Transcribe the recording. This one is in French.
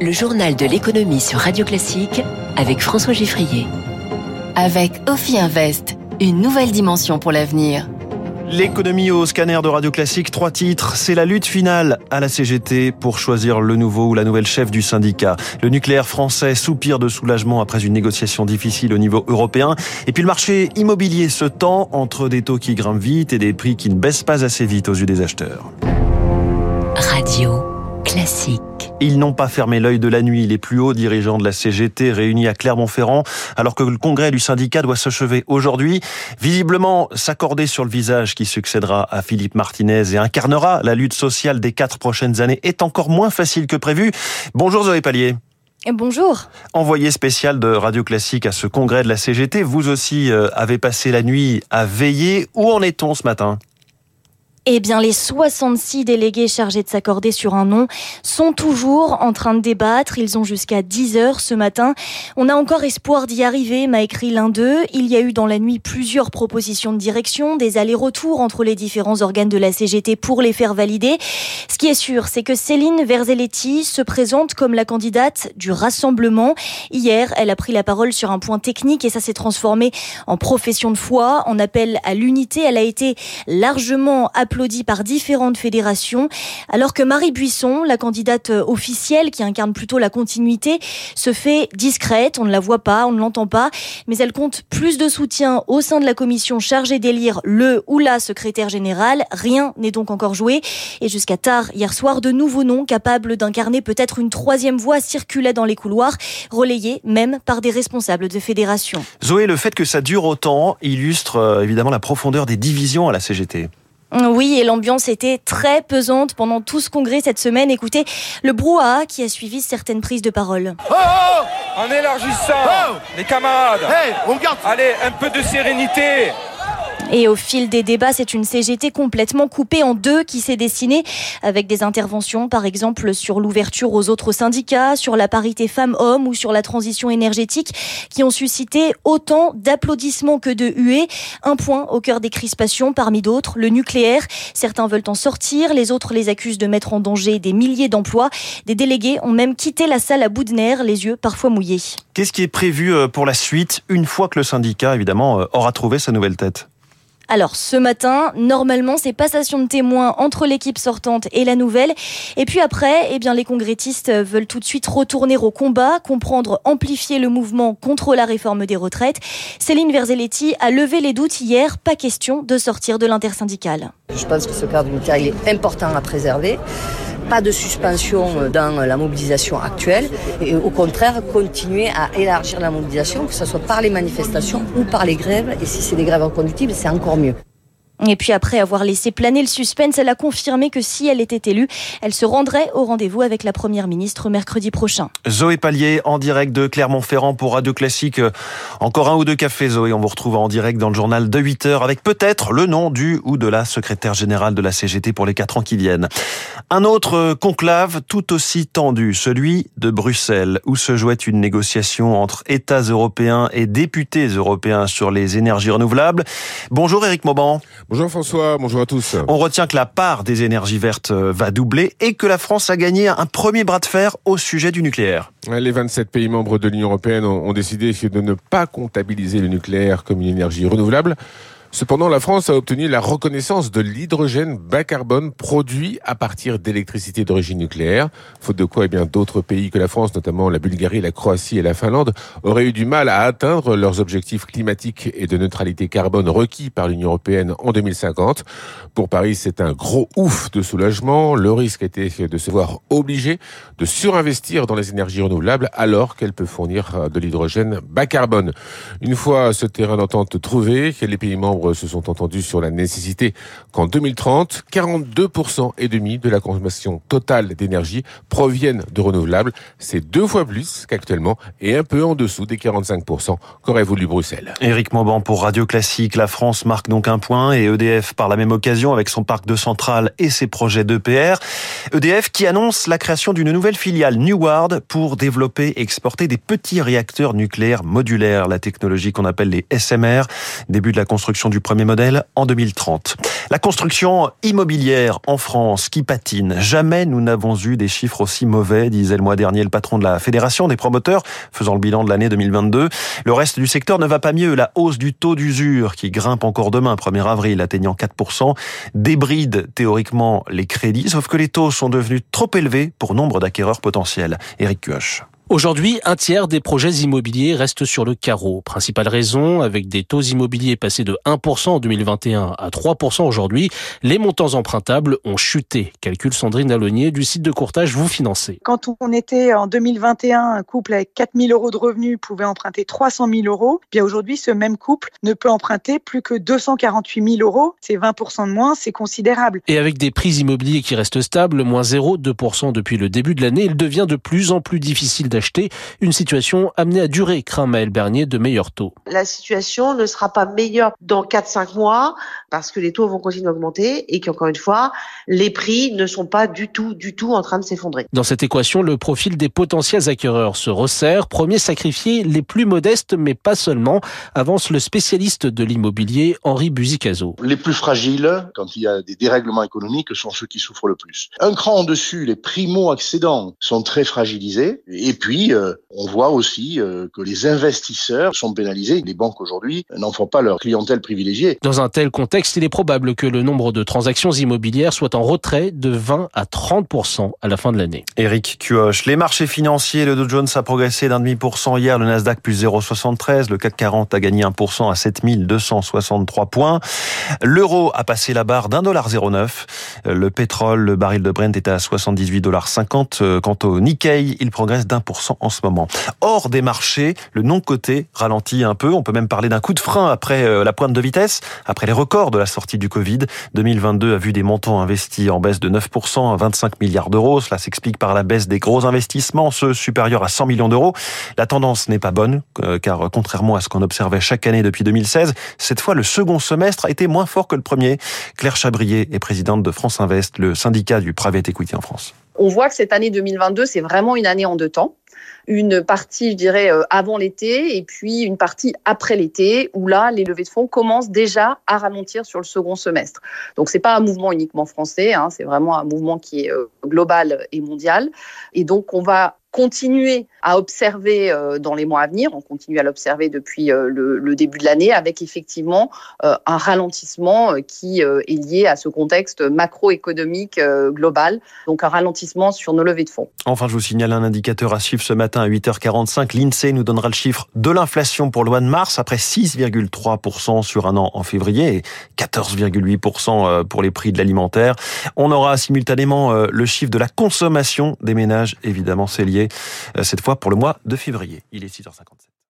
le journal de l'économie sur Radio Classique avec François Giffrier. Avec Ophi Invest, une nouvelle dimension pour l'avenir. L'économie au scanner de Radio Classique, trois titres. C'est la lutte finale à la CGT pour choisir le nouveau ou la nouvelle chef du syndicat. Le nucléaire français soupire de soulagement après une négociation difficile au niveau européen. Et puis le marché immobilier se tend entre des taux qui grimpent vite et des prix qui ne baissent pas assez vite aux yeux des acheteurs. Radio Classique. Ils n'ont pas fermé l'œil de la nuit. Les plus hauts dirigeants de la CGT réunis à Clermont-Ferrand, alors que le congrès du syndicat doit s'achever aujourd'hui, visiblement s'accorder sur le visage qui succédera à Philippe Martinez et incarnera la lutte sociale des quatre prochaines années est encore moins facile que prévu. Bonjour Zoé Pallier. Bonjour. Envoyé spécial de Radio Classique à ce congrès de la CGT, vous aussi euh, avez passé la nuit à veiller. Où en est-on ce matin? Eh bien, les 66 délégués chargés de s'accorder sur un nom sont toujours en train de débattre. Ils ont jusqu'à 10 heures ce matin. On a encore espoir d'y arriver, m'a écrit l'un d'eux. Il y a eu dans la nuit plusieurs propositions de direction, des allers-retours entre les différents organes de la CGT pour les faire valider. Ce qui est sûr, c'est que Céline Verzelletti se présente comme la candidate du rassemblement. Hier, elle a pris la parole sur un point technique et ça s'est transformé en profession de foi, en appel à l'unité. Elle a été largement applaudie applaudi par différentes fédérations, alors que Marie Buisson, la candidate officielle qui incarne plutôt la continuité, se fait discrète, on ne la voit pas, on ne l'entend pas, mais elle compte plus de soutien au sein de la commission chargée d'élire le ou la secrétaire générale. Rien n'est donc encore joué. Et jusqu'à tard hier soir, de nouveaux noms capables d'incarner peut-être une troisième voie circulaient dans les couloirs, relayés même par des responsables de fédérations. Zoé, le fait que ça dure autant illustre euh, évidemment la profondeur des divisions à la CGT. Oui, et l'ambiance était très pesante pendant tout ce congrès cette semaine. Écoutez le brouhaha qui a suivi certaines prises de parole. Oh, oh, en élargissant, oh les camarades, allez, un peu de sérénité. Et au fil des débats, c'est une CGT complètement coupée en deux qui s'est dessinée avec des interventions, par exemple, sur l'ouverture aux autres syndicats, sur la parité femmes-hommes ou sur la transition énergétique qui ont suscité autant d'applaudissements que de huées. Un point au cœur des crispations parmi d'autres, le nucléaire. Certains veulent en sortir, les autres les accusent de mettre en danger des milliers d'emplois. Des délégués ont même quitté la salle à bout de nerfs, les yeux parfois mouillés. Qu'est-ce qui est prévu euh, pour la suite une fois que le syndicat, évidemment, euh, aura trouvé sa nouvelle tête? Alors ce matin, normalement, c'est passation de témoins entre l'équipe sortante et la nouvelle. Et puis après, eh bien, les congressistes veulent tout de suite retourner au combat, comprendre, amplifier le mouvement contre la réforme des retraites. Céline Verzelletti a levé les doutes hier. Pas question de sortir de l'intersyndicale. Je pense que ce cadre unitaire est important à préserver pas de suspension dans la mobilisation actuelle et au contraire continuer à élargir la mobilisation, que ce soit par les manifestations ou par les grèves. Et si c'est des grèves reconductibles, c'est encore mieux. Et puis après avoir laissé planer le suspense, elle a confirmé que si elle était élue, elle se rendrait au rendez-vous avec la Première ministre mercredi prochain. Zoé Pallier en direct de Clermont-Ferrand pour Radio Classique. Encore un ou deux cafés Zoé, on vous retrouve en direct dans le journal de 8 heures avec peut-être le nom du ou de la secrétaire générale de la CGT pour les quatre ans qui viennent. Un autre conclave tout aussi tendu, celui de Bruxelles, où se jouait une négociation entre États européens et députés européens sur les énergies renouvelables. Bonjour Eric Mauban. Bonjour François, bonjour à tous. On retient que la part des énergies vertes euh, va doubler et que la France a gagné un premier bras de fer au sujet du nucléaire. Les 27 pays membres de l'Union européenne ont décidé de ne pas comptabiliser le nucléaire comme une énergie renouvelable. Cependant, la France a obtenu la reconnaissance de l'hydrogène bas carbone produit à partir d'électricité d'origine nucléaire, faute de quoi eh bien d'autres pays que la France, notamment la Bulgarie, la Croatie et la Finlande, auraient eu du mal à atteindre leurs objectifs climatiques et de neutralité carbone requis par l'Union européenne en 2050. Pour Paris, c'est un gros ouf de soulagement. Le risque était de se voir obligé de surinvestir dans les énergies renouvelables alors qu'elles peuvent fournir de l'hydrogène bas carbone. Une fois ce terrain d'entente trouvé, les pays membres se sont entendus sur la nécessité qu'en 2030, 42% et demi de la consommation totale d'énergie proviennent de renouvelables. C'est deux fois plus qu'actuellement et un peu en dessous des 45% qu'aurait voulu Bruxelles? Éric Mauban pour Radio Classique. La France marque donc un point et EDF par la même occasion avec son parc de centrales et ses projets d'EPR. EDF qui annonce la création d'une nouvelle filiale Neward pour développer et exporter des petits réacteurs nucléaires modulaires, la technologie qu'on appelle les SMR. Début de la construction du premier modèle en 2030. La construction immobilière en France qui patine. Jamais nous n'avons eu des chiffres aussi mauvais, disait le mois dernier le patron de la Fédération des promoteurs, faisant le bilan de l'année 2022. Le reste du secteur ne va pas mieux. La hausse du taux d'usure qui grimpe encore demain, 1er avril, atteignant 4%, débride théoriquement les crédits, sauf que les taux sont devenus trop élevés pour nombre d'acquéreurs potentiels. Éric Cuoche. Aujourd'hui, un tiers des projets immobiliers restent sur le carreau. Principale raison, avec des taux immobiliers passés de 1% en 2021 à 3% aujourd'hui, les montants empruntables ont chuté. Calcule Sandrine Alonier du site de courtage Vous Financez. Quand on était en 2021, un couple avec 4 000 euros de revenus pouvait emprunter 300 000 euros. Bien aujourd'hui, ce même couple ne peut emprunter plus que 248 000 euros. C'est 20% de moins, c'est considérable. Et avec des prix immobiliers qui restent stables, moins 0,2% depuis le début de l'année, il devient de plus en plus difficile d'acheter. Une situation amenée à durer, craint Maël Bernier de meilleurs taux. La situation ne sera pas meilleure dans 4-5 mois parce que les taux vont continuer d'augmenter et qu'encore une fois, les prix ne sont pas du tout, du tout en train de s'effondrer. Dans cette équation, le profil des potentiels acquéreurs se resserre. Premier sacrifié, les plus modestes, mais pas seulement, avance le spécialiste de l'immobilier, Henri Buzicazo. Les plus fragiles, quand il y a des dérèglements économiques, sont ceux qui souffrent le plus. Un cran en dessus, les primo-accédants sont très fragilisés. Et puis, euh, on voit aussi euh, que les investisseurs sont pénalisés. Les banques aujourd'hui n'en font pas leur clientèle privilégiée. Dans un tel contexte, il est probable que le nombre de transactions immobilières soit en retrait de 20 à 30% à la fin de l'année. Éric Cuoche, les marchés financiers, le Dow Jones a progressé d'un demi pour cent hier, le Nasdaq plus 0,73, le CAC 40 a gagné 1% à 7263 points. L'euro a passé la barre d'un dollar 09. Le pétrole, le baril de Brent est à 78 dollars 50. Quant au Nikkei, il progresse d'un pour en ce moment. Hors des marchés, le non-coté ralentit un peu. On peut même parler d'un coup de frein après euh, la pointe de vitesse, après les records de la sortie du Covid. 2022 a vu des montants investis en baisse de 9% à 25 milliards d'euros. Cela s'explique par la baisse des gros investissements, ceux supérieurs à 100 millions d'euros. La tendance n'est pas bonne, euh, car contrairement à ce qu'on observait chaque année depuis 2016, cette fois le second semestre a été moins fort que le premier. Claire Chabrier est présidente de France Invest, le syndicat du private equity en France. On voit que cette année 2022, c'est vraiment une année en deux temps une partie, je dirais, euh, avant l'été et puis une partie après l'été, où là, les levées de fonds commencent déjà à ralentir sur le second semestre. Donc, c'est pas un mouvement uniquement français, hein, c'est vraiment un mouvement qui est euh, global et mondial. Et donc, on va continuer à observer euh, dans les mois à venir. On continue à l'observer depuis euh, le, début de l'année avec effectivement euh, un ralentissement qui est lié à ce contexte macroéconomique global, donc un ralentissement sur nos levées de fonds. Enfin, je vous signale un indicateur à suivre ce matin à 8h45. L'INSEE nous donnera le chiffre de l'inflation pour le mois de mars après 6,3% sur un an en février et 14,8% pour les prix de l'alimentaire. On aura simultanément le chiffre de la consommation des ménages, évidemment c'est lié, cette fois pour le mois de février. Il est 6h57.